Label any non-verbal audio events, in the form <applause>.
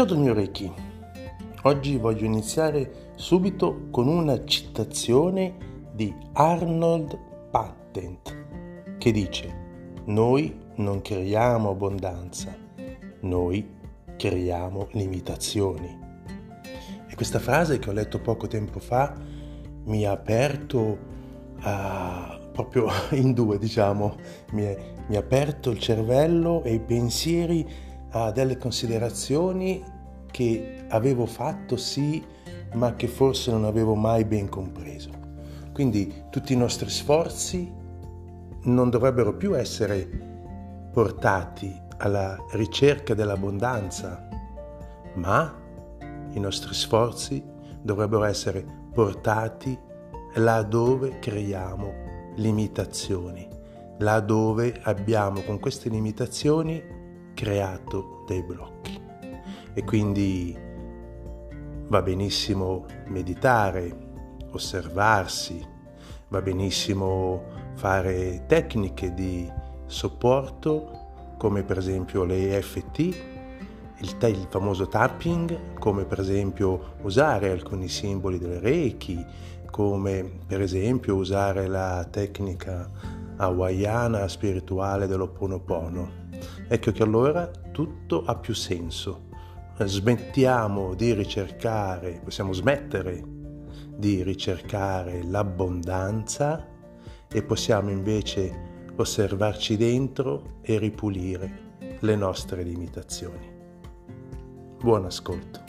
Ciao Don Orecchi, oggi voglio iniziare subito con una citazione di Arnold Patent che dice noi non creiamo abbondanza, noi creiamo limitazioni. E questa frase che ho letto poco tempo fa mi ha aperto uh, proprio <laughs> in due, diciamo, mi ha aperto il cervello e i pensieri a delle considerazioni che avevo fatto sì, ma che forse non avevo mai ben compreso. Quindi tutti i nostri sforzi non dovrebbero più essere portati alla ricerca dell'abbondanza, ma i nostri sforzi dovrebbero essere portati là dove creiamo limitazioni, là dove abbiamo con queste limitazioni creato dei blocchi. E quindi va benissimo meditare, osservarsi, va benissimo fare tecniche di supporto come per esempio le EFT, il, il, famoso tapping, come per esempio usare alcuni simboli del Reiki, come per esempio usare la tecnica hawaiana spirituale dell'Oponopono. Ecco che allora tutto ha più senso. Smettiamo di ricercare, possiamo smettere di ricercare l'abbondanza e possiamo invece osservarci dentro e ripulire le nostre limitazioni. Buon ascolto.